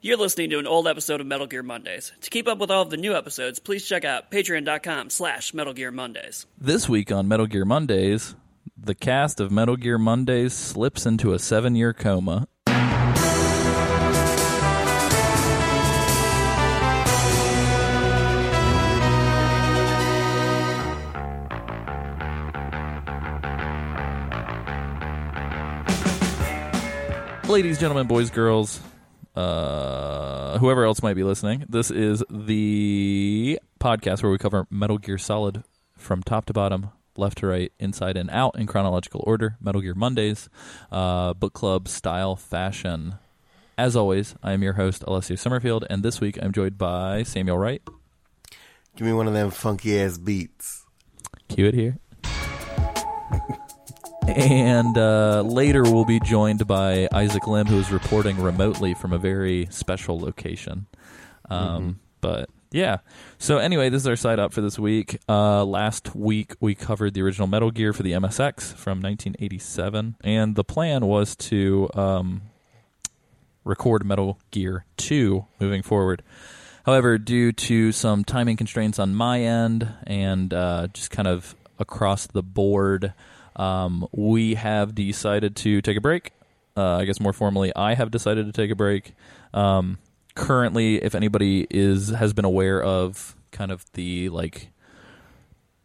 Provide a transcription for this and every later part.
You're listening to an old episode of Metal Gear Mondays. To keep up with all of the new episodes, please check out patreon.com slash Metal Gear Mondays. This week on Metal Gear Mondays, the cast of Metal Gear Mondays slips into a seven year coma. Ladies, gentlemen, boys, girls, uh, whoever else might be listening, this is the podcast where we cover Metal Gear Solid from top to bottom, left to right, inside and out in chronological order. Metal Gear Mondays, uh, book club style fashion. As always, I am your host, Alessio Summerfield, and this week I'm joined by Samuel Wright. Give me one of them funky ass beats. Cue it here. And uh, later we'll be joined by Isaac Lim, who is reporting remotely from a very special location. Um, But yeah. So anyway, this is our side op for this week. Uh, last week we covered the original Metal Gear for the MSX from 1987, and the plan was to um, record Metal Gear 2 moving forward. However, due to some timing constraints on my end and uh, just kind of across the board, um, we have decided to take a break. Uh, I guess more formally, I have decided to take a break. Um, currently, if anybody is has been aware of kind of the like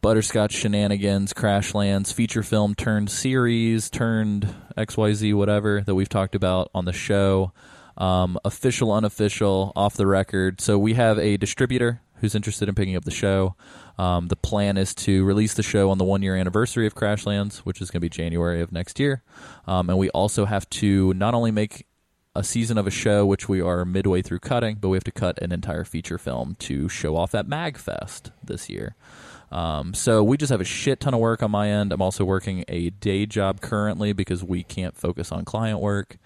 butterscotch shenanigans, Crashlands feature film turned series turned XYZ whatever that we've talked about on the show. Um, official, unofficial, off the record. So we have a distributor who's interested in picking up the show. Um, the plan is to release the show on the one year anniversary of Crashlands, which is going to be January of next year. Um, and we also have to not only make a season of a show, which we are midway through cutting, but we have to cut an entire feature film to show off at MagFest this year. Um, so we just have a shit ton of work on my end. I'm also working a day job currently because we can't focus on client work.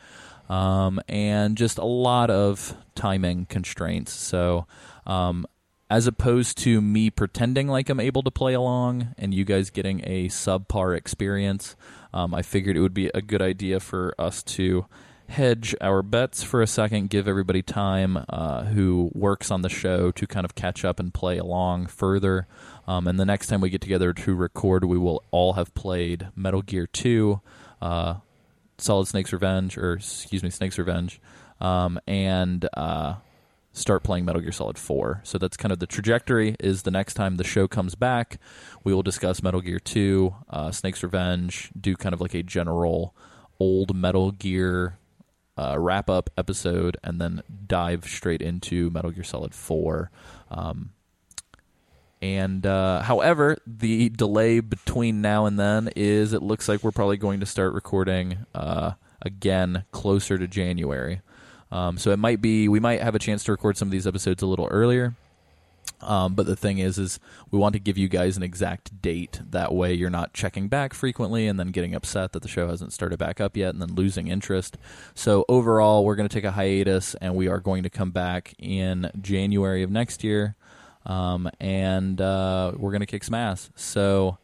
Um, and just a lot of timing constraints. So, um, as opposed to me pretending like I'm able to play along and you guys getting a subpar experience, um, I figured it would be a good idea for us to hedge our bets for a second, give everybody time uh, who works on the show to kind of catch up and play along further. Um, and the next time we get together to record, we will all have played Metal Gear 2, uh, Solid Snake's Revenge, or excuse me, Snake's Revenge, um, and uh, start playing Metal Gear Solid 4. So that's kind of the trajectory. Is the next time the show comes back, we will discuss Metal Gear 2, uh, Snake's Revenge, do kind of like a general old Metal Gear uh, wrap up episode, and then dive straight into Metal Gear Solid 4. Um, and uh, however, the delay between now and then is it looks like we're probably going to start recording uh, again closer to January. Um, so it might be we might have a chance to record some of these episodes a little earlier. Um, but the thing is, is we want to give you guys an exact date. That way, you're not checking back frequently and then getting upset that the show hasn't started back up yet, and then losing interest. So overall, we're going to take a hiatus, and we are going to come back in January of next year, um, and uh, we're going to kick some ass. So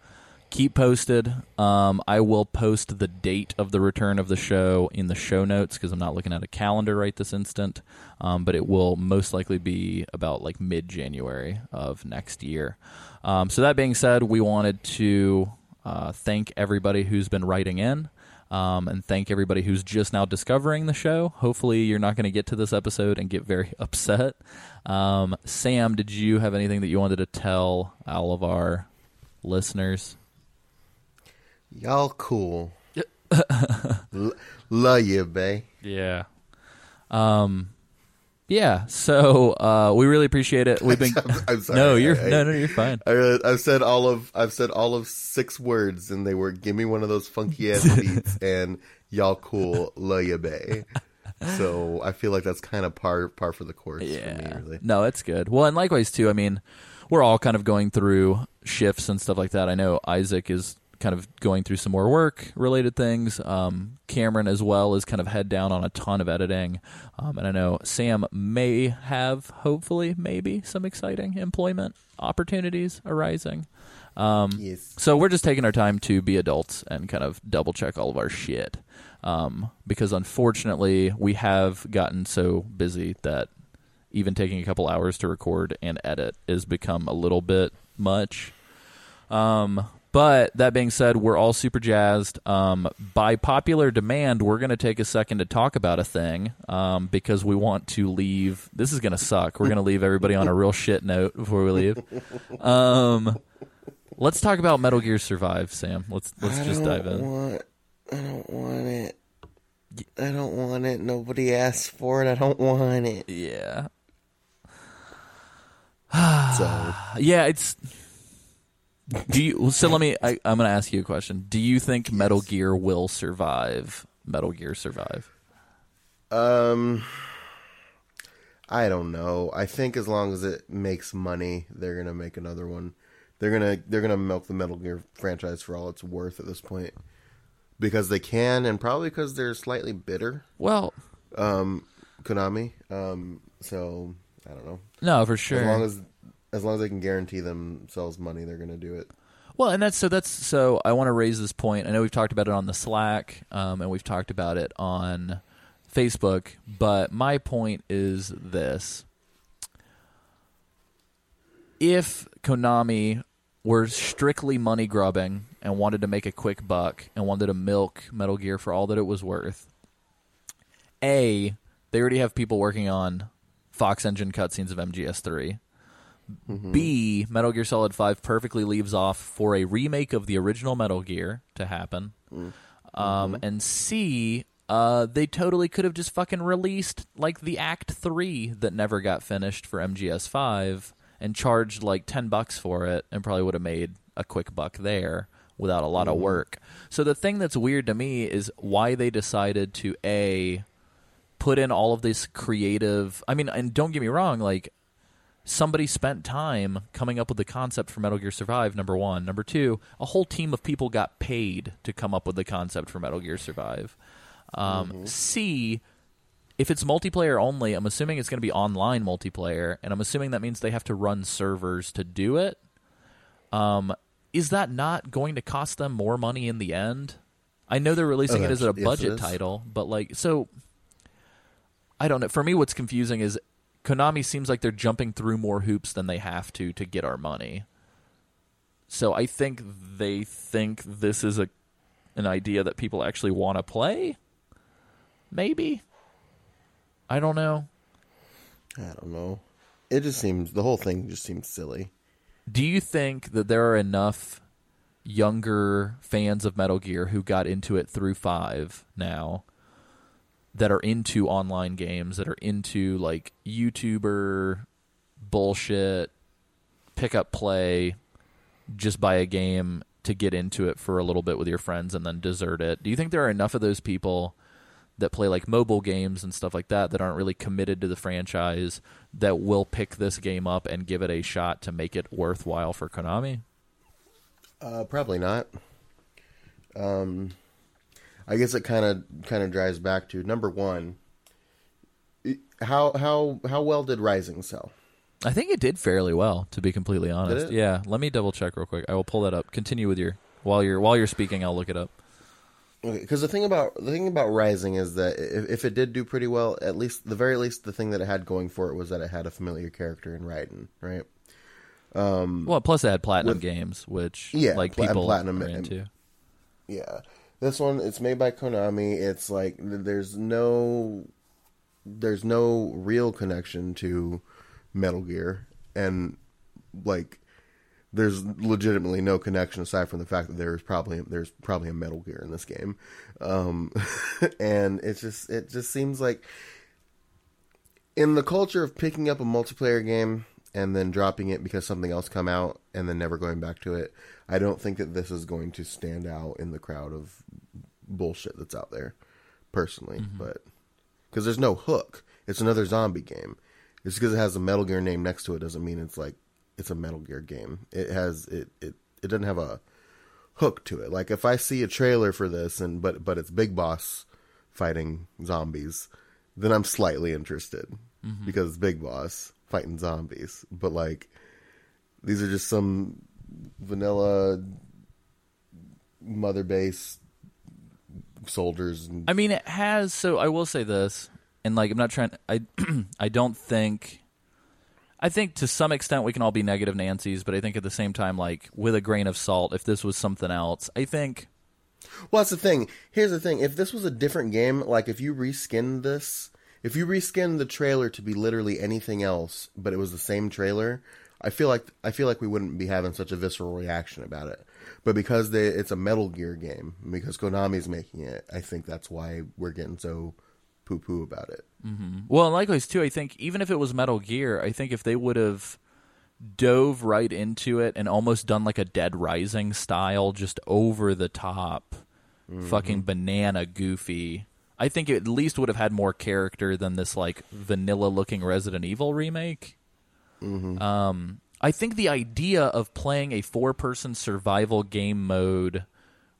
keep posted. Um, I will post the date of the return of the show in the show notes because I'm not looking at a calendar right this instant. Um, but it will most likely be about like mid January of next year. Um, so that being said, we wanted to uh, thank everybody who's been writing in. Um, and thank everybody who's just now discovering the show. Hopefully, you're not going to get to this episode and get very upset. Um, Sam, did you have anything that you wanted to tell all of our listeners? Y'all cool. L- love you, bae. Yeah. Um. Yeah. So uh, we really appreciate it. We've been. I'm sorry. no, you're I- no, no, you're fine. I, I've said all of I've said all of six words, and they were "Give me one of those funky ass beats" and "Y'all cool, love you, bae." So I feel like that's kind of par par for the course for me, Yeah. really. No, it's good. Well, and likewise too. I mean, we're all kind of going through shifts and stuff like that. I know Isaac is kind of going through some more work related things. Um, Cameron as well is kind of head down on a ton of editing, um, and I know Sam may have, hopefully, maybe some exciting employment opportunities arising. yes. So we're just taking our time to be adults and kind of double check all of our shit. Um, because unfortunately, we have gotten so busy that even taking a couple hours to record and edit has become a little bit much. Um, but that being said, we're all super jazzed. Um, by popular demand, we're going to take a second to talk about a thing um, because we want to leave. This is going to suck. We're going to leave everybody on a real shit note before we leave. Um, let's talk about Metal Gear Survive, Sam. Let's let's I just dive in. Want, I don't want it. I don't want it. Nobody asked for it. I don't want it. Yeah, So yeah. It's. Do you? So let me. I, I'm going to ask you a question. Do you think Metal Gear will survive? Metal Gear Survive. Um, I don't know. I think as long as it makes money, they're gonna make another one. They're gonna they're gonna milk the Metal Gear franchise for all it's worth at this point, because they can, and probably because they're slightly bitter. Well, Um, Konami. Um, so I don't know. no, for sure. As long as as long as they can guarantee themselves money, they're gonna do it. Well, and that's so that's so I want to raise this point. I know we've talked about it on the Slack, um, and we've talked about it on Facebook, but my point is this: if Konami were strictly money grubbing and wanted to make a quick buck and wanted to milk Metal Gear for all that it was worth, a they already have people working on Fox Engine cutscenes of MGS3. B, Metal Gear Solid 5 perfectly leaves off for a remake of the original Metal Gear to happen. Um, and C, uh, they totally could have just fucking released like the Act 3 that never got finished for MGS 5 and charged like 10 bucks for it and probably would have made a quick buck there without a lot of work. So the thing that's weird to me is why they decided to A, put in all of this creative. I mean, and don't get me wrong, like somebody spent time coming up with the concept for Metal Gear Survive. Number one, number two, a whole team of people got paid to come up with the concept for Metal Gear Survive. Um, C, if it's multiplayer only, I'm assuming it's going to be online multiplayer, and I'm assuming that means they have to run servers to do it. Um, is that not going to cost them more money in the end? I know they're releasing Oh, it as a that's- yes, budget title, but like, so I don't know. For me, what's confusing is Konami seems like they're jumping through more hoops than they have to to get our money. So I think they think this is a an idea that people actually want to play. Maybe. I don't know. I don't know. It just seems the whole thing just seems silly. Do you think that there are enough younger fans of Metal Gear who got into it through 5 now that are into online games that are into like YouTuber bullshit pick up play just buy a game to get into it for a little bit with your friends and then desert it. Do you think there are enough of those people that play like mobile games and stuff like that that aren't really committed to the franchise that will pick this game up and give it a shot to make it worthwhile for Konami? Uh, probably not. Um, I guess it kind of kind of drives back to number one. How how how well did Rising sell? I think it did fairly well, to be completely honest. Yeah, let me double check real quick. I will pull that up. Continue with your while you're while you're speaking. I'll look it up. Because the thing about the thing about Rising is that if, if it did do pretty well, at least the very least the thing that it had going for it was that it had a familiar character in Raiden, right? Um, well, plus it had platinum with- games, which Yeah, like people platinum are and- into. Yeah, this one it's made by Konami. It's like there's no there's no real connection to Metal Gear, and like there's legitimately no connection aside from the fact that there's probably there's probably a Metal Gear in this game, um, and it's just it just seems like in the culture of picking up a multiplayer game and then dropping it because something else come out and then never going back to it, I don't think that this is going to stand out in the crowd of bullshit that's out there, personally. Mm-hmm. But because there's no hook, it's another zombie game. Just because it has a Metal Gear name next to it doesn't mean it's like it's a Metal Gear game. It has it it it doesn't have a hook to it. Like if I see a trailer for this and but but it's Big Boss fighting zombies, then I'm slightly interested mm-hmm. because it's Big Boss fighting zombies. But like these are just some vanilla mother base soldiers. And, I mean, it has. So I will say this, and like I'm not trying. I I don't think. I think to some extent we can all be negative Nancy's, but I think at the same time, like with a grain of salt, if this was something else, I think well, that's the thing. Here's the thing: if this was a different game, like if you reskinned this, if you reskinned the trailer to be literally anything else, but it was the same trailer, I feel like I feel like we wouldn't be having such a visceral reaction about it. But because they, it's a Metal Gear game, because Konami's making it, I think that's why we're getting so poo poo about it. Mm-hmm. Well, and likewise too, I think even if it was Metal Gear, I think if they would have dove right into it and almost done like a Dead Rising style, just over the top, mm-hmm. fucking banana goofy. I think it at least would have had more character than this like vanilla looking Resident Evil remake. Mm-hmm. Um, I think the idea of playing a four person survival game mode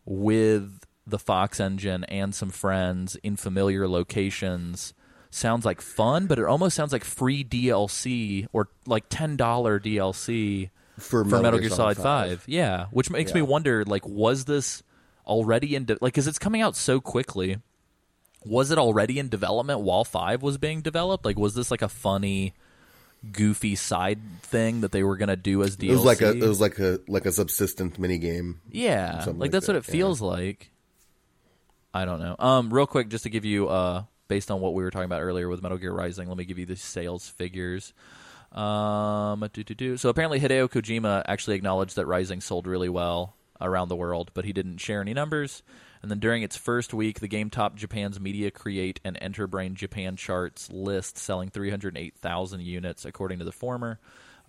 with the Fox engine and some friends in familiar locations sounds like fun, but it almost sounds like free DLC or like ten dollar DLC For, for Metal Gear Solid Five. Yeah, which makes me wonder, like, was this already in de- like because it's coming out so quickly? Was it already in development while Five was being developed? Like, was this like a funny, goofy side thing that they were gonna do as DLC? It was like a it was like a like a subsistence mini game. Yeah, like like that's what it feels like. I don't know. Um, real quick, just to give you, uh, based on what we were talking about earlier with Metal Gear Rising, let me give you the sales figures. Um, so apparently Hideo Kojima actually acknowledged that Rising sold really well around the world, but he didn't share any numbers. And then during its first week, the game topped Japan's Media Create and Enterbrain Japan charts list, selling 308,000 units according to the former,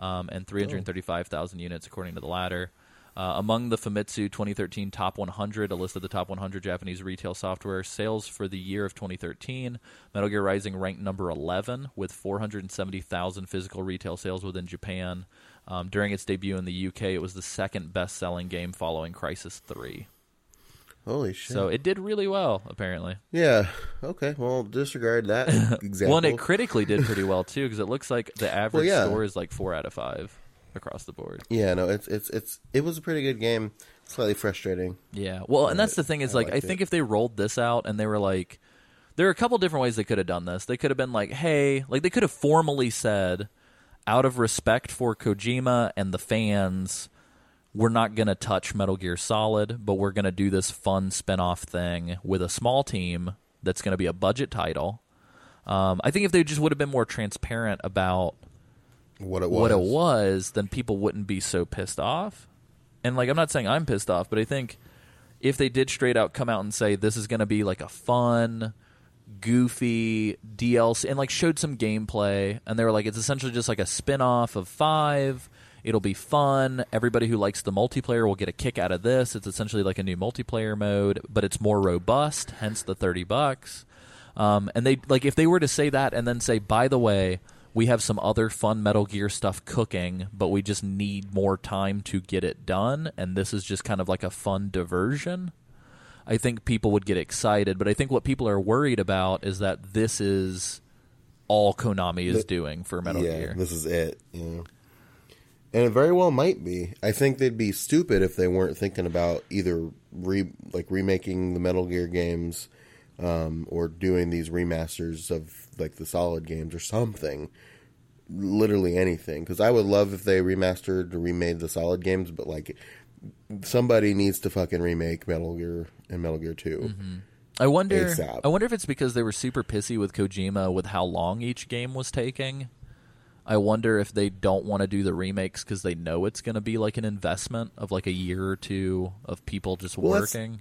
um, and 335,000 units according to the latter. Uh, among the Famitsu 2013 Top 100, a list of the top 100 Japanese retail software sales for the year of 2013, Metal Gear Rising ranked number 11 with 470,000 physical retail sales within Japan. Um, during its debut in the UK, it was the second best-selling game following Crysis 3. Holy shit! So it did really well, apparently. yeah, okay. Well, disregard that example. Well, and it critically did pretty well too, because it looks like the average yeah. score is like four out of five across the board. yeah, no, it's it's it's it was a pretty good game. Slightly frustrating. Yeah. Well, and that's the thing is I like I think it. if they rolled this out and they were like there are a couple different ways they could have done this. They could have been like, "Hey, like they could have formally said out of respect for Kojima and the fans, we're not going to touch Metal Gear Solid, but we're going to do this fun spin-off thing with a small team that's going to be a budget title." Um, I think if they just would have been more transparent about What it was. what it was, then people wouldn't be so pissed off. And like I'm not saying I'm pissed off, but I think if they did straight out come out and say this is going to be like a fun, goofy DLC and like showed some gameplay and they were like it's essentially just like a spin-off of 5. It'll be fun. Everybody who likes the multiplayer will get a kick out of this. It's essentially like a new multiplayer mode, but it's more robust, hence the 30 bucks. Um, and they like if they were to say that and then say, by the way, we have some other fun Metal Gear stuff cooking, but we just need more time to get it done, and this is just kind of like a fun diversion. I think people would get excited, but I think what people are worried about is that this is all Konami is doing for Metal yeah, Gear. this is it. You know. And it very well might be. I think they'd be stupid if they weren't thinking about either re like remaking the Metal Gear games, um, or doing these remasters of like the Solid games or something. Literally anything, because I would love if they remastered or remade the Solid games, but like somebody needs to fucking remake Metal Gear and Metal Gear 2 I wonder. ASAP. I wonder if it's because they were super pissy with Kojima with how long each game was taking. I wonder if they don't want to do the remakes because they know it's going to be like an investment of like a year or two of people just Well, that's- working.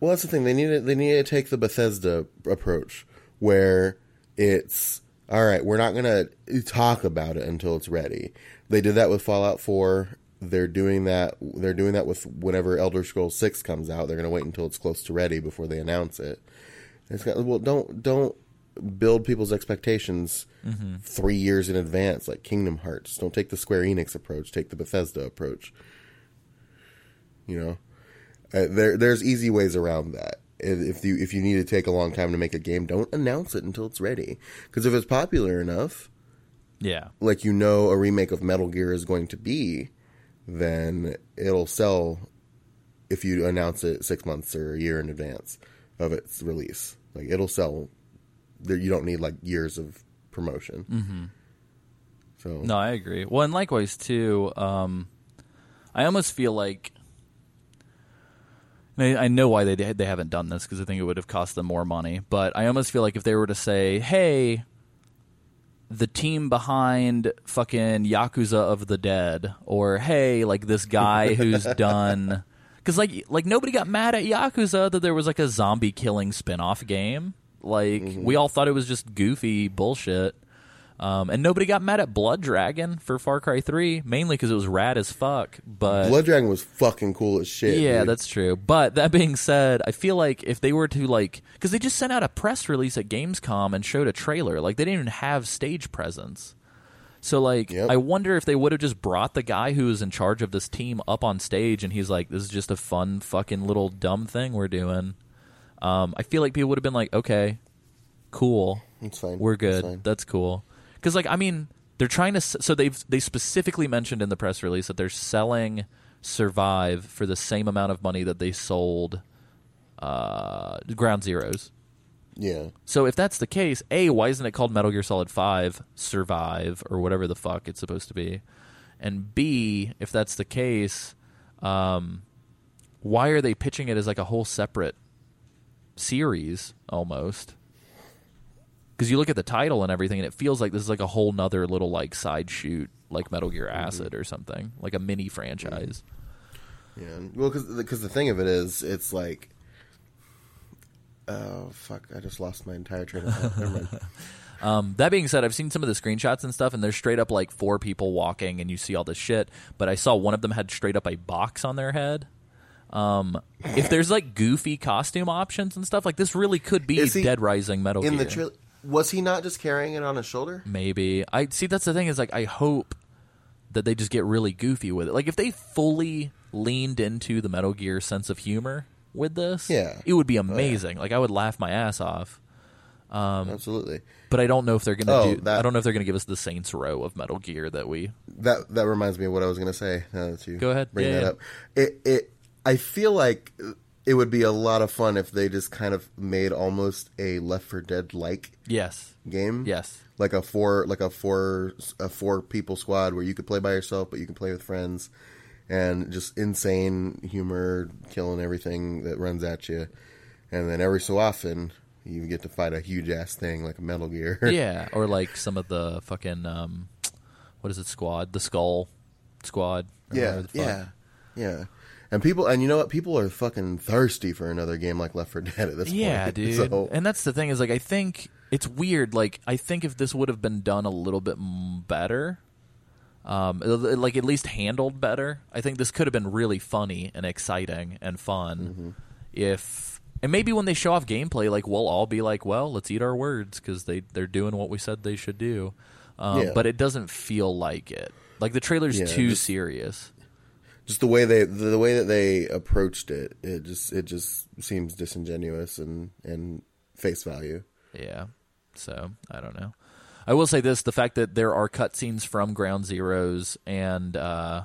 Well, that's the thing. They need to, they need to take the Bethesda approach, where it's all right. We're not going to talk about it until it's ready. They did that with Fallout Four. They're doing that. They're doing that with whenever Elder Scrolls Six comes out. They're going to wait until it's close to ready before they announce it. It's got, well, don't don't build people's expectations three years in advance like Kingdom Hearts. Don't take the Square Enix approach. Take the Bethesda approach. You know. Uh, there, there's easy ways around that. If you if you need to take a long time to make a game, don't announce it until it's ready. Because if it's popular enough, Yeah. like you know, a remake of Metal Gear is going to be, then it'll sell if you announce it six months or a year in advance of its release. Like it'll sell. There, you don't need like years of promotion. Mm-hmm. So No, I agree. Well, and likewise too. Um, I almost feel like I, I know why they they haven't done this because I think it would have cost them more money. But I almost feel like if they were to say, "Hey, the team behind fucking Yakuza of the Dead," or "Hey, like this guy who's done," because like like nobody got mad at Yakuza that there was like a zombie killing spin off game. Like we all thought it was just goofy bullshit. Um, and nobody got mad at Blood Dragon for Far Cry 3, mainly because it was rad as fuck. But Blood Dragon was fucking cool as shit. yeah, dude. that's true. But that being said, I feel like if they were to like, because they just sent out a press release at Gamescom and showed a trailer, like they didn't even have stage presence. So like, Yep. I wonder if they would have just brought the guy who was in charge of this team up on stage, and he's like, "This is just a fun fucking little dumb thing we're doing." Um, I feel like people would have been like, "Okay, cool, It's fine. we're good. fine. That's cool. Because like I mean, they're trying to. So they've they specifically mentioned in the press release that they're selling Survive for the same amount of money that they sold uh, Ground Zeroes. Yeah. So if that's the case, a why isn't it called Metal Gear Solid Five Survive or whatever the fuck it's supposed to be? And b if that's the case, um, why are they pitching it as like a whole separate series almost? Because you look at the title and everything, and it feels like this is like a whole nother little like side shoot, like Metal Gear Acid or something, like a mini franchise. Yeah. Well, because the thing of it is, it's like, oh fuck! I just lost my entire train of thought. Never mind. Um, that being said, I've seen some of the screenshots and stuff, and there's straight up like four people walking, and you see all this shit. But I saw one of them had straight up a box on their head. Um, if there's like goofy costume options and stuff, like this really could be Is he- Dead Rising Metal In Gear. the was he not just carrying it on his shoulder? Maybe I see. That's the thing is like I hope that they just get really goofy with it. Like if they fully leaned into the Metal Gear sense of humor with this, Yeah. it would be amazing. Like I would laugh my ass off. Absolutely. But I don't know if they're gonna Oh, do. that- I don't know if they're gonna give us the Saints Row of Metal Gear that we. That that reminds me of what I was going to say. Now that you Go ahead. bring Yeah, that yeah. up. It it I feel like it would be a lot of fun if they just kind of made almost a Left 4 Dead like Yes. game. Yes. like a four like a four a four people squad where you could play by yourself but you can play with friends and just insane humor killing everything that runs at you and then every so often you get to fight a huge ass thing like a metal gear yeah, or like some of the fucking um, what is it? Squad, the Skull Squad. yeah yeah yeah and people and you know what people are fucking thirsty for another game like left for dead at this Yeah, point Yeah, dude. so And that's the thing is like I think it's weird. Like I think if this would have been done a little bit better, um, like at least handled better, I think this could have been really funny and exciting and fun. Mm-hmm. If and maybe when they show off gameplay, like we'll all be like, "Well, let's eat our words" because they they're doing what we said they should do. Um, Yeah. But it doesn't feel like it. Like the trailer's Yeah, too serious. Just the way they the way that they approached it it just it just seems disingenuous and and face value Yeah. So I don't know. I will say this: the fact that there are cutscenes from Ground Zeroes and uh,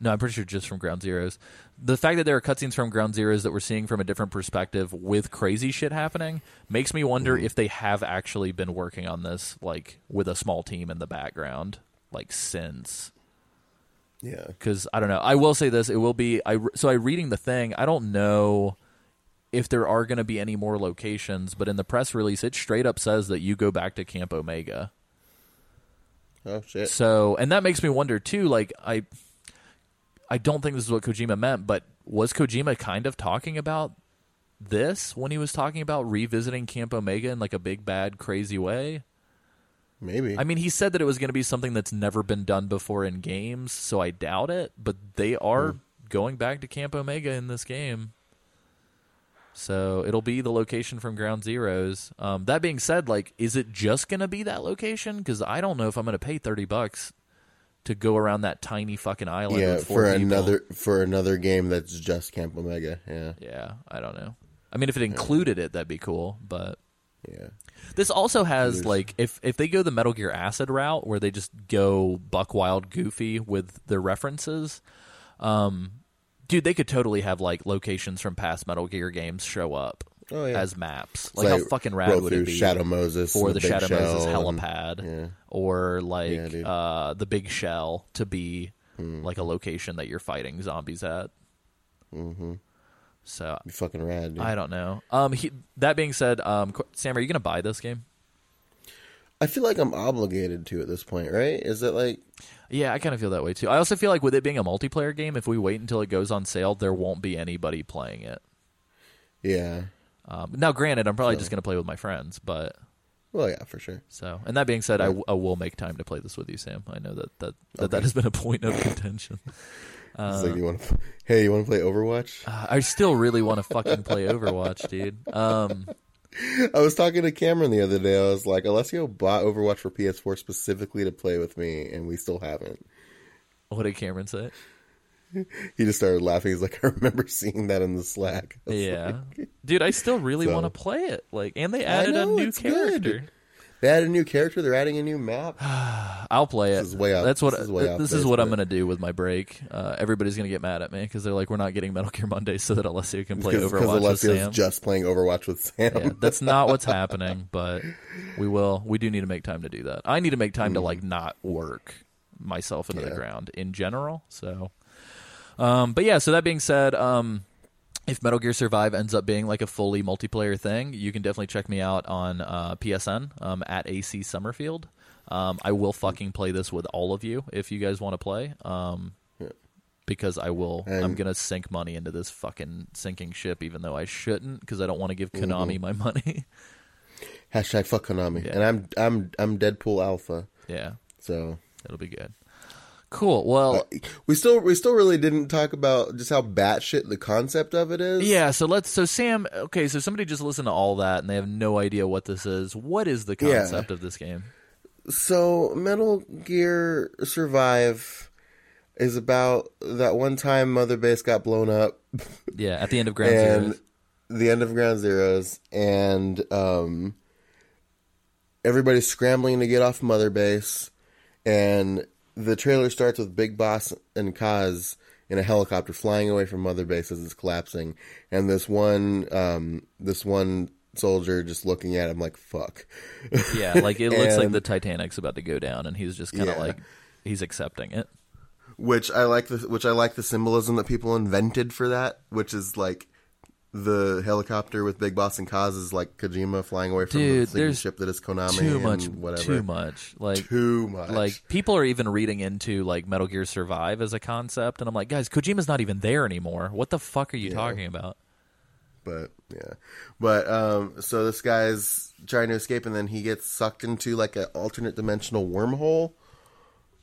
no, I'm pretty sure just from Ground Zeroes. The fact that there are cutscenes from Ground Zeroes that we're seeing from a different perspective with crazy shit happening makes me wonder if they have actually been working on this like with a small team in the background, like since yeah because I don't know. I will say this: it will be. I so I reading the thing. I don't know if there are going to be any more locations, but in the press release, it straight up says that you go back to Camp Omega. oh shit So, and that makes me wonder too. Like, I, I don't think this is what Kojima meant, but was Kojima kind of talking about this when he was talking about revisiting Camp Omega in like a big bad crazy way? Maybe I mean, he said that it was going to be something that's never been done before in games, so I doubt it. But they are going back to Camp Omega in this game, so it'll be the location from Ground Zeroes. Um, that being said, like, is it just going to be that location? Because I don't know if I'm going to pay thirty bucks to go around that tiny fucking island. yeah for people. another for another game that's just camp omega yeah Yeah, I don't know. I mean, if it included it, that'd be cool, but. Yeah This also has There's- like if if they go the Metal Gear Acid route where they just go buck wild goofy with their references, dude, they could totally have like locations from past Metal Gear games show up Oh, yeah. as maps. It's Like, how fucking rad would it be? Shadow Moses or and the Shadow Moses Shell and- helipad, yeah. or like dude. uh, the Big Shell to be Hmm. like a location that you're fighting zombies at. Mm-hmm. So Be fucking rad. Dude. I don't know. Um, he, that being said, um, Sam, are you gonna buy this game? I feel like I'm obligated to at this point, right? Is it like Yeah, I kind of feel that way too. I also feel like with it being a multiplayer game, if we wait until it goes on sale, there won't be anybody playing it. yeah? Um, now, granted, I'm probably just gonna play with my friends, but Well, yeah, for sure. so. And that being said, I, w- I will make time to play this with you, Sam. I know that that that, that has been a point of contention. It's like you want to. Hey, you want to play Overwatch? Uh, I still really want to fucking play Overwatch, dude. Um, I was talking to Cameron the other day. I was like, Alessio bought Overwatch for PS4 specifically to play with me, and we still haven't. what did Cameron say? He just started laughing. He's like, I remember seeing that in the Slack. Yeah, like- dude, I still really So- want to play it. Like, and they added know, a new character. good. They added a new character. They're adding a new map. I'll play it. This is way off- That's what this is this is what I'm gonna do with my break. Uh, everybody's gonna get mad at me because they're like, we're not getting Metal Gear Monday so that Alessio can play Because Overwatch with Sam. just playing Overwatch with Sam. yeah, that's not what's happening, but we will. We do need to make time to do that. I need to make time to like not work myself into the Mm. Ground in general. So, um, but yeah. So that being said, um, if Metal Gear Survive ends up being like a fully multiplayer thing, you can definitely check me out on uh, PSN um, at AC Summerfield. Um, I will fucking play this with all of you if you guys want to play. Um, because I will. I'm gonna sink money into this fucking sinking ship, even though I shouldn't, because I don't want to give Konami Mm-hmm. my money. Hashtag fuck Konami. Yeah. And I'm I'm I'm Deadpool Alpha. yeah, So it'll be good. Cool. Well, Uh, we still we still really didn't talk about just how batshit the concept of it is. yeah. So let's. So Sam. Okay. So somebody just listened to all that and they have no idea what this is. What is the Yeah. concept of this game? So Metal Gear Survive is about that one time Mother Base got blown up Yeah. At the end of Ground Zeroes. the end of Ground Zeroes and um everybody's scrambling to get off Mother Base and the trailer starts with Big Boss and Kaz in a helicopter flying away from Mother Base as it's collapsing and this one um this one soldier just looking at him like fuck. Yeah. Like it looks like the Titanic's about to go down, and he's just kind of Yeah. like he's accepting it. which I like the which I like the symbolism that people invented for that, which is like the helicopter with Big Boss and Kaz is like Kojima flying away from Dude, the ship that is Konami. Too and much. whatever. Too much. Like. Too much. Like people are even reading into like Metal Gear Survive as a concept, and I'm like, guys, Kojima's not even there anymore. What the fuck are you talking about? but yeah, but um, so this guy's trying to escape, and then he gets sucked into like an alternate dimensional wormhole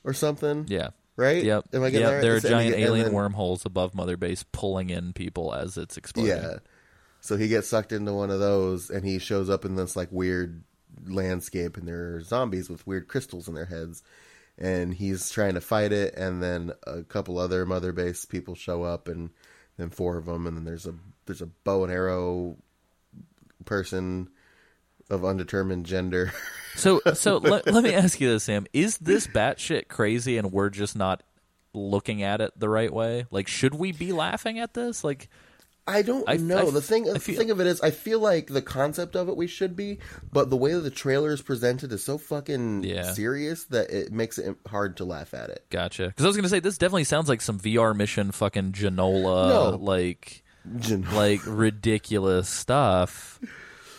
or something. Yeah. Right? Yep. Am I getting yep. right? There are And giant he- alien then- wormholes above Mother Base pulling in people as it's exploding. Yeah. So he gets sucked into one of those, and he shows up in this like weird landscape, and there are zombies with weird crystals in their heads, and he's trying to fight it, and then a couple other Mother Base people show up, and then four of them, and then there's a there's a bow and arrow person of undetermined gender. So, so let, let me ask you this, Sam: Is this batshit crazy, and we're just not looking at it the right way? Like, should we be laughing at this? Like, I don't I- know. I- the thing, the feel- thing of it is, I feel like the concept of it we should be, but the way that the trailer is presented is so fucking Yeah. serious that it makes it hard to laugh at it. gotcha. Because I was gonna say this definitely sounds like some VR mission, fucking Genola, No. like. Gen- like ridiculous stuff.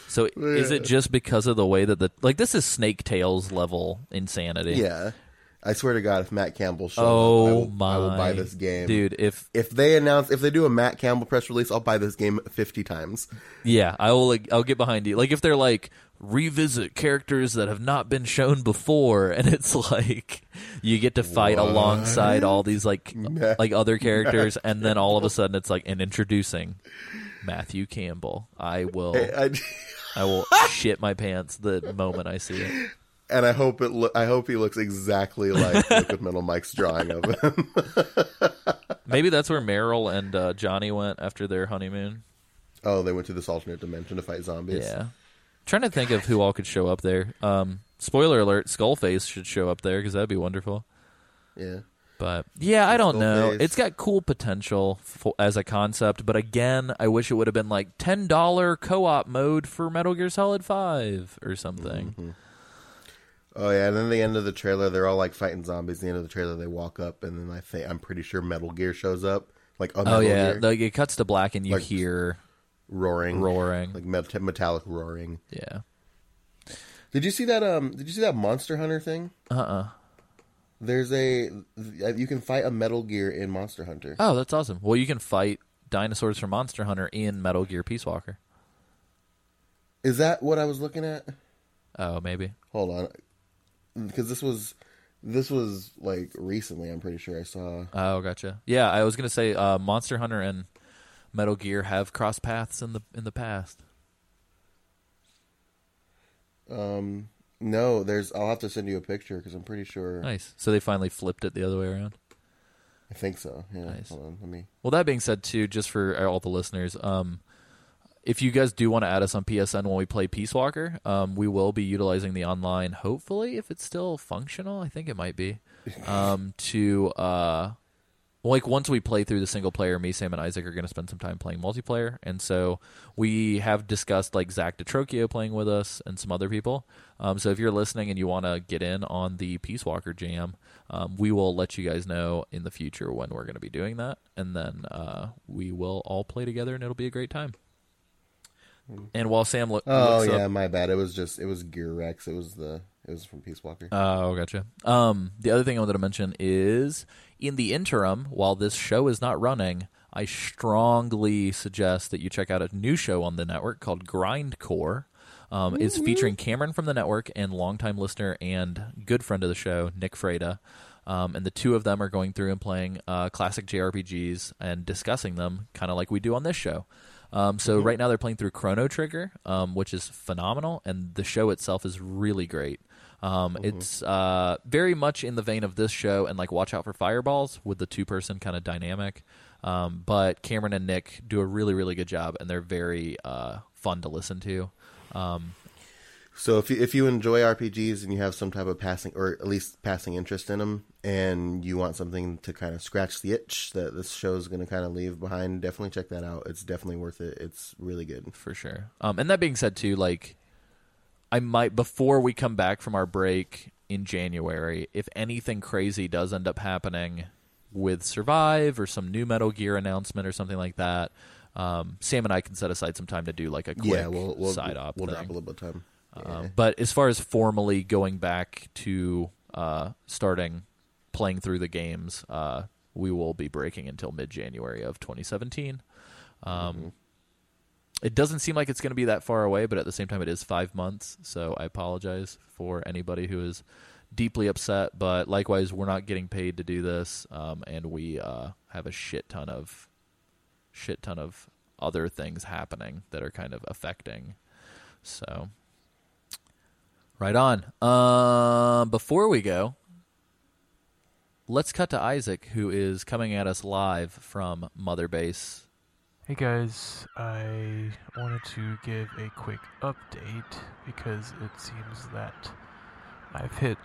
So is it just because of the way that the like this is Snake Tales level insanity? Yeah, I swear to God, if Matt Campbell shows Oh up, I oh will, my I will buy this game, dude! If If they announce, if they do a Matt Campbell press release, I'll buy this game fifty times. yeah, I will. Like, I'll get behind you. Like if they're like revisit characters that have not been shown before, and it's like you get to fight alongside all these like like other characters, and then all of a sudden it's like and introducing Matthew Campbell. I will. I, I will shit my pants the moment I see it. and I hope it. Lo- I hope he looks exactly like Liquid Metal Mike's drawing of him. Maybe that's where Meryl and uh, Johnny went after their honeymoon. oh, they went to this alternate dimension to fight zombies. Yeah. Trying to think of who all could show up there. Um, spoiler alert: Skullface should show up there because that'd be wonderful. yeah. But yeah, I don't know. It's got cool potential for, as a concept, but again, I wish it would have been like ten dollar co-op mode for Metal Gear Solid Five or something. Mm-hmm. Oh yeah, and then the end of the trailer, they're all like fighting zombies. the end of the trailer, they walk up, and then I think I'm pretty sure Metal Gear shows up, like a Metal Oh yeah, Gear, like it cuts to black and you Like- hear roaring, roaring. like met- metallic roaring. yeah. Did you see that? Um, did you see that Monster Hunter thing? Uh uh There's a you can fight a Metal Gear in Monster Hunter. Oh, that's awesome. Well, you can fight dinosaurs from Monster Hunter in Metal Gear Peace Walker. Is that what I was looking at? Oh, maybe. Hold on, because this was this was like recently. I'm pretty sure I saw. Oh, gotcha. Yeah, I was gonna say uh, Monster Hunter and Metal Gear have crossed paths in the in the past. Um, no, there's. I'll have to send you a picture because I'm pretty sure. Nice. So they finally flipped it the other way around. I think so. Yeah. Nice. Hold on. Let me. Well, that being said, too, just for all the listeners, um, if you guys do want to add us on PSN when we play Peace Walker, um, we will be utilizing the online. Hopefully, if it's still functional, I think it might be. Um, to uh, like once we play through the single player, me, Sam, and Isaac are going to spend some time playing multiplayer, and so we have discussed like Zach DeTrocchio playing with us and some other people. Um, so if you're listening and you want to get in on the Peace Walker jam, um, we will let you guys know in the future when we're going to be doing that, and then uh, we will all play together, and it'll be a great time. And while Sam lo- Oh yeah, up, my bad. It was just it was Gear Rex. It was the it was from Peace Walker. Oh, gotcha. Um, the other thing I wanted to mention is in the interim, while this show is not running, I strongly suggest that you check out a new show on the network called Grindcore. Um, It's featuring Cameron from the network and longtime listener and good friend of the show, Nick Freda. Um, and the two of them are going through and playing uh, classic JRPGs and discussing them, kind of like we do on this show. Um, so right now they're playing through Chrono Trigger, um, which is phenomenal, and the show itself is really great. Um, It's uh, very much in the vein of this show, and like Watch Out for Fireballs with the two person kind of dynamic. Um, but Cameron and Nick do a really really good job, and they're very uh, fun to listen to. Um, So if you if you enjoy RPGs and you have some type of passing or at least passing interest in them, and you want something to kind of scratch the itch that this show is going to kind of leave behind, definitely check that out. It's definitely worth it. It's really good. for sure. Um, and that being said, too, like I might before we come back from our break in January, if anything crazy does end up happening with Survive or some new Metal Gear announcement or something like that, um, Sam and I can set aside some time to do like a quick yeah, we'll we'll, side op we'll thing. drop a little bit of time. Um, but as far as formally going back to uh, starting playing through the games, uh, we will be breaking until mid January of 2017. Um, It doesn't seem like it's going to be that far away, but at the same time, it is five months. So I apologize for anybody who is deeply upset. But likewise, we're not getting paid to do this, um, and we uh, have a shit ton of shit ton of other things happening that are kind of affecting. So Right on. Um, before we go, let's cut to Isaac, who is coming at us live from Mother Base. Hey guys, I wanted to give a quick update because it seems that I've hit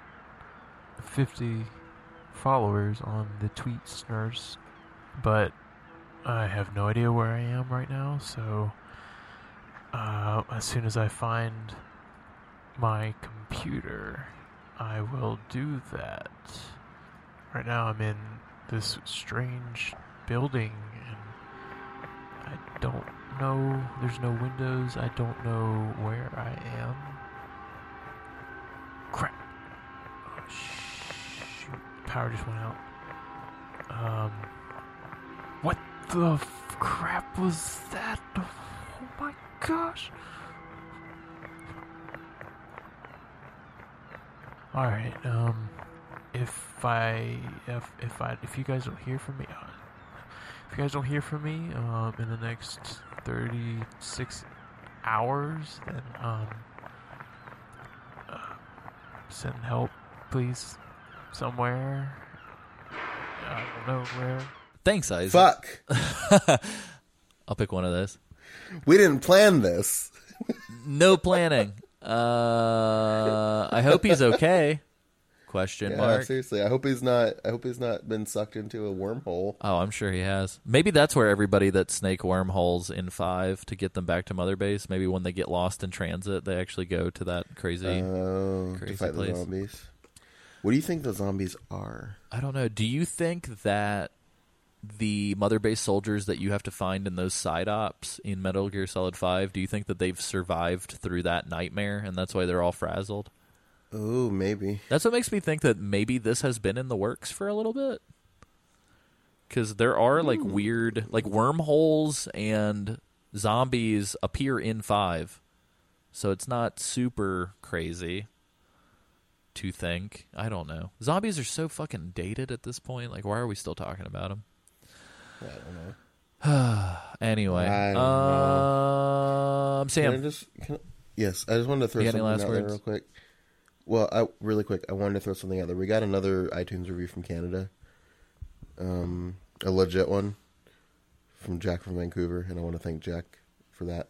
50 followers on the tweets nurse, but I have no idea where I am right now, so uh, as soon as I find my computer, I will do that. Right now I'm in this strange building I don't know. There's no windows. I don't know where I am. Crap. Oh, shoot. Power just went out. Um. What the crap was that? Oh my gosh. Alright, um. If I. If, if I. If you guys don't hear from me. If you guys don't hear from me um, in the next 36 hours, then um, uh, send help, please, somewhere. I don't know where. Thanks, Isaac. Fuck, I'll pick one of those. we didn't plan this. No planning. Uh, I hope he's okay. Question Yeah, mark. seriously. I hope he's not. I hope he's not been sucked into a wormhole. Oh, I'm sure he has. Maybe that's where everybody that snake wormholes in five to get them back to Mother Base. Maybe when they get lost in transit, they actually go to that crazy. Oh, to Crazy fight place. the zombies. What do you think the zombies are? I don't know. Do you think that the Mother Base soldiers that you have to find in those side ops in Metal Gear Solid Five, do you think that they've survived through that nightmare and that's why they're all frazzled? Oh, maybe. That's what makes me think that maybe this has been in the works for a little bit. Because there are like weird, like wormholes and zombies appear in five, so it's not super crazy to think. I don't know. Zombies are so fucking dated at this point. Like, why are we still talking about them? I don't know. Anyway, I don't um, Can I Sam, just? Can I, yes, I just wanted to throw You got any something out there real quick. Well, I really quick. I wanted to throw something out there. We got another iTunes review from Canada, um, a legit one from Jack from Vancouver, and I want to thank Jack for that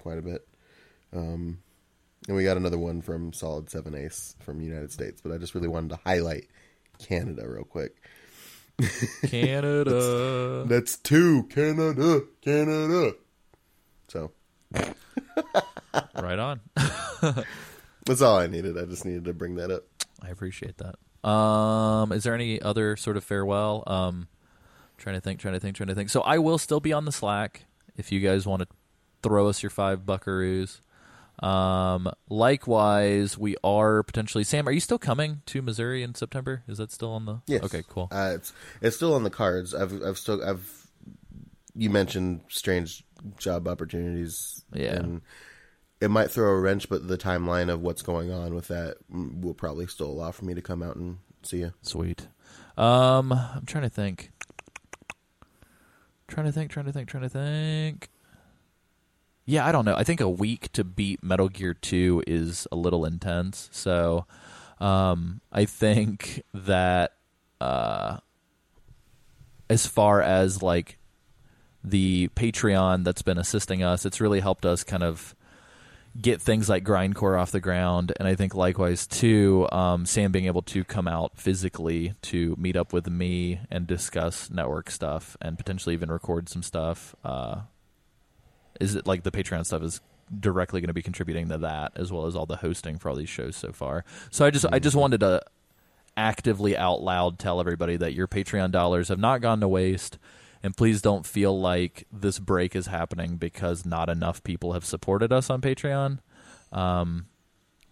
quite a bit. Um, and we got another one from Solid Seven Ace from United States, but I just really wanted to highlight Canada real quick. Canada. That's two Canada, Canada. So right on. that's all I needed. I just needed to bring that up. I appreciate that. Um, is there any other sort of farewell? Um, trying to think, trying to think, trying to think. So I will still be on the Slack if you guys want to throw us your five buckaroos. Um, likewise, we are potentially. Sam, are you still coming to Missouri in September? Is that still on the? Yes. Okay, cool. Uh, it's it's still on the cards. I've I've still I've you mentioned strange job opportunities. Yeah. and it might throw a wrench, but the timeline of what's going on with that will probably still allow for me to come out and see you. Sweet. Um, I'm trying to think. Trying to think, trying to think, trying to think. Yeah, I don't know. I think a week to beat Metal Gear 2 is a little intense. So, um, I think that uh, as far as like the Patreon that's been assisting us, it's really helped us kind of get things like grindcore off the ground. And i think likewise too um, sam being able to come out physically to meet up with me and discuss network stuff and potentially even record some stuff uh, is it like the patreon stuff is directly going to be contributing to that as well as all the hosting for all these shows so far. So i just i just wanted to actively out loud tell everybody that your patreon dollars have not gone to waste and please don't feel like this break is happening because not enough people have supported us on Patreon. Um,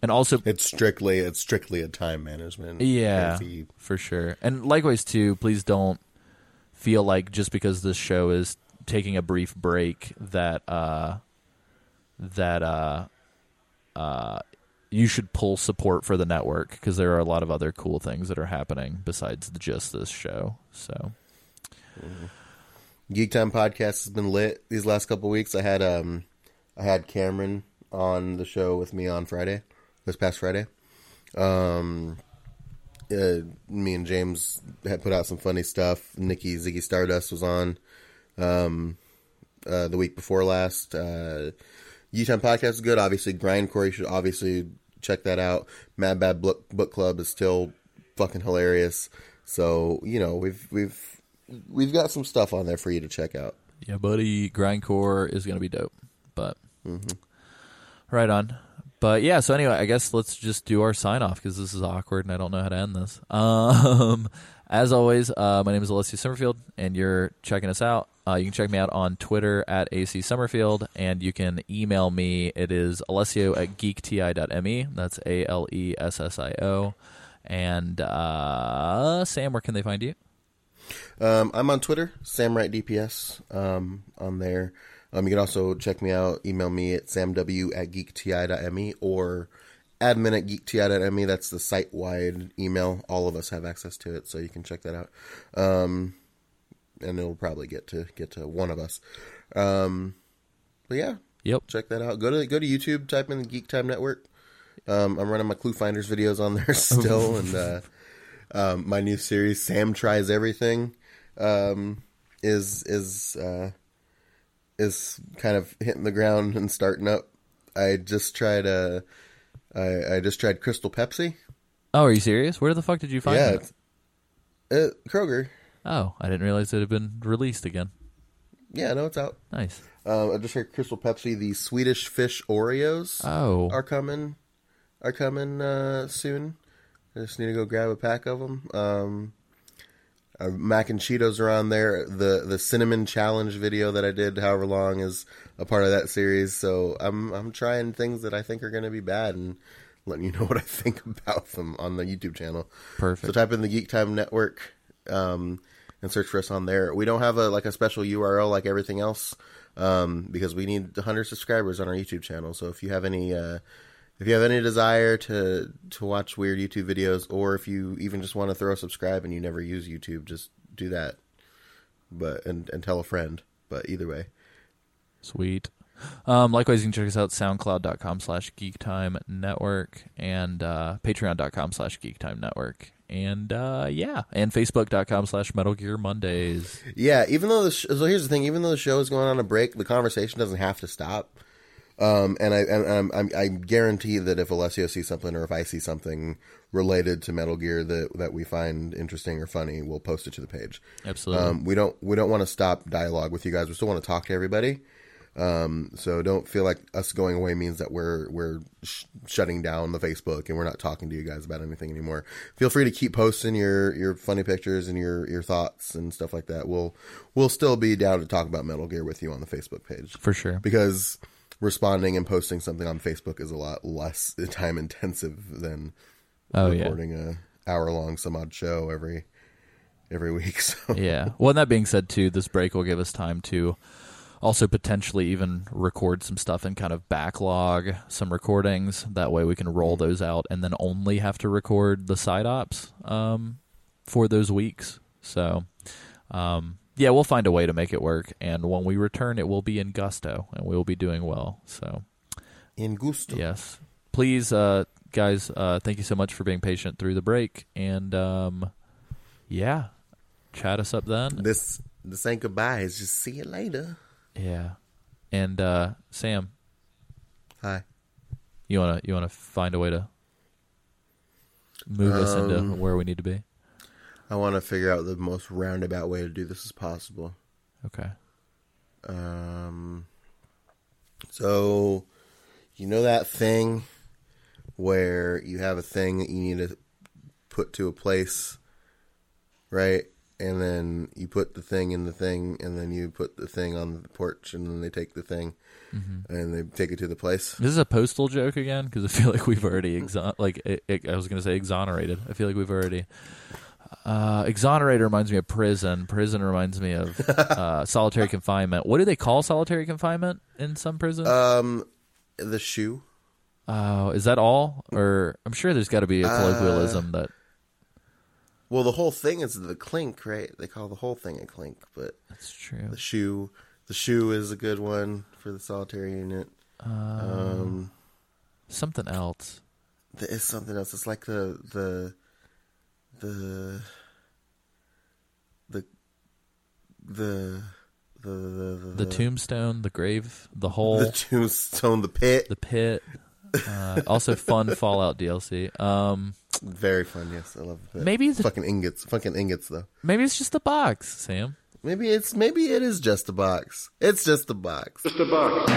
and also, It's strictly it's strictly a time management. yeah, fee. for sure. And likewise, too, please don't feel like just because this show is taking a brief break that uh, that uh, uh, you should pull support for the network because there are a lot of other cool things that are happening besides just this show. So. Geek Time podcast has been lit these last couple weeks. I had um I had Cameron on the show with me on Friday, this past Friday. Um uh, me and James had put out some funny stuff. Nikki Ziggy Stardust was on um uh, the week before last. Uh Geek Time podcast is good. Obviously Grindcore you should obviously check that out. Mad Bad Book Book Club is still fucking hilarious. So, you know, we've we've we've got some stuff on there for you to check out. Yeah, buddy, grindcore is gonna be dope. But right on. But yeah, so anyway, I guess let's just do our sign off because this is awkward and I don't know how to end this. Um, as always, uh, my name is Alessio Summerfield, and you're checking us out. Uh, you can check me out on Twitter at AC Summerfield, and you can email me. It is Alessio at geekti.me. That's A L E S S I O. And uh, Sam, where can they find you? Um, I'm on Twitter, SamWrightDPS, um, on there. Um, you can also check me out, email me at samw at geekti.me or admin at geekti.me. That's the site wide email. All of us have access to it, so you can check that out. Um, and it'll probably get to get to one of us. Um, but yeah, Yep. check that out. Go to go to YouTube, type in the Geek Time Network. Um, I'm running my Clue Finders videos on there still, and uh, um, my new series, Sam Tries Everything, um, is is uh, is kind of hitting the ground and starting up. I just tried uh, I, I just tried Crystal Pepsi. Oh, are you serious? Where the fuck did you find yeah, that? it's, uh, Kroger. Oh, I didn't realize it had been released again. Yeah, no, it's out. Nice. Um, I just heard Crystal Pepsi. The Swedish Fish Oreos Oh, are coming. Are coming uh, soon. I just need to go grab a pack of them. Um, uh, mac and Cheetos are on there. The the cinnamon challenge video that I did, however long, is a part of that series. So I'm I'm trying things that I think are going to be bad and letting you know what I think about them on the YouTube channel. perfect. So type in the Geek Time Network um, and search for us on there. We don't have a like a special URL like everything else um, because we need 100 subscribers on our YouTube channel. So if you have any uh, if you have any desire to to watch weird YouTube videos, or if you even just want to throw a subscribe and you never use YouTube, just do that. But and and tell a friend. But either way, Sweet. Um, likewise, you can check us out soundcloud.com slash geektime network and uh, patreon.com slash geektime network. And uh, yeah, and facebook.com slash metal gear Mondays. Yeah, even though the sh- so here's the thing, even though the show is going on a break, the conversation doesn't have to stop. Um, and I and I'm, I'm, I guarantee that if Alessio sees something or if I see something related to Metal Gear that that we find interesting or funny, we'll post it to the page. Absolutely. Um, we don't we don't want to stop dialogue with you guys. We still want to talk to everybody. Um, so don't feel like us going away means that we're we're sh- shutting down the Facebook and we're not talking to you guys about anything anymore. Feel free to keep posting your your funny pictures and your your thoughts and stuff like that. We'll we'll still be down to talk about Metal Gear with you on the Facebook page For sure. because responding and posting something on Facebook is a lot less time intensive than Oh, yeah. recording a hour long some odd show every every week. So yeah. Well, and that being said, too, this break will give us time to also potentially even record some stuff and kind of backlog some recordings. That way we can roll those out and then only have to record the side ops um, for those weeks. So, um, yeah, we'll find a way to make it work. And when we return, it will be in gusto and we will be doing well. So, in gusto. yes. Please, uh, guys, uh, thank you so much for being patient through the break. And, um, yeah, chat us up then. This this ain't goodbye. It's just see you later. Yeah. And uh Sam, Hi. you wanna you wanna find a way to move us into Um, where we need to be? I want to figure out the most roundabout way to do this as possible. Okay. Um, so, you know that thing where you have a thing that you need to put to a place, right? And then you put the thing in the thing, and then you put the thing on the porch, and then they take the thing and they take it to the place. This is a postal joke again because I feel like we've already exon- like it, it, I was going to say exonerated. I feel like we've already uh, exonerated reminds me of prison. Prison reminds me of uh, solitary confinement. What do they call solitary confinement in some prisons? Um, the shoe. Oh, is that all? Or I'm sure there's got to be a colloquialism that Well, the whole thing is the clink, right? They call the whole thing a clink, but that's true. the shoe, the shoe is a good one for the solitary unit. Uh, Um, something else. there is something else. It's like the the the the the the the, The tombstone, the grave, the hole, the tombstone, the pit. the pit. Uh, also, fun Fallout DLC. Um, Very fun. Yes, I love the pit. Maybe the- fucking ingots. Fucking ingots, though. maybe it's just the box, Sam. Maybe it's maybe it is just a box. It's just a box. Just a box.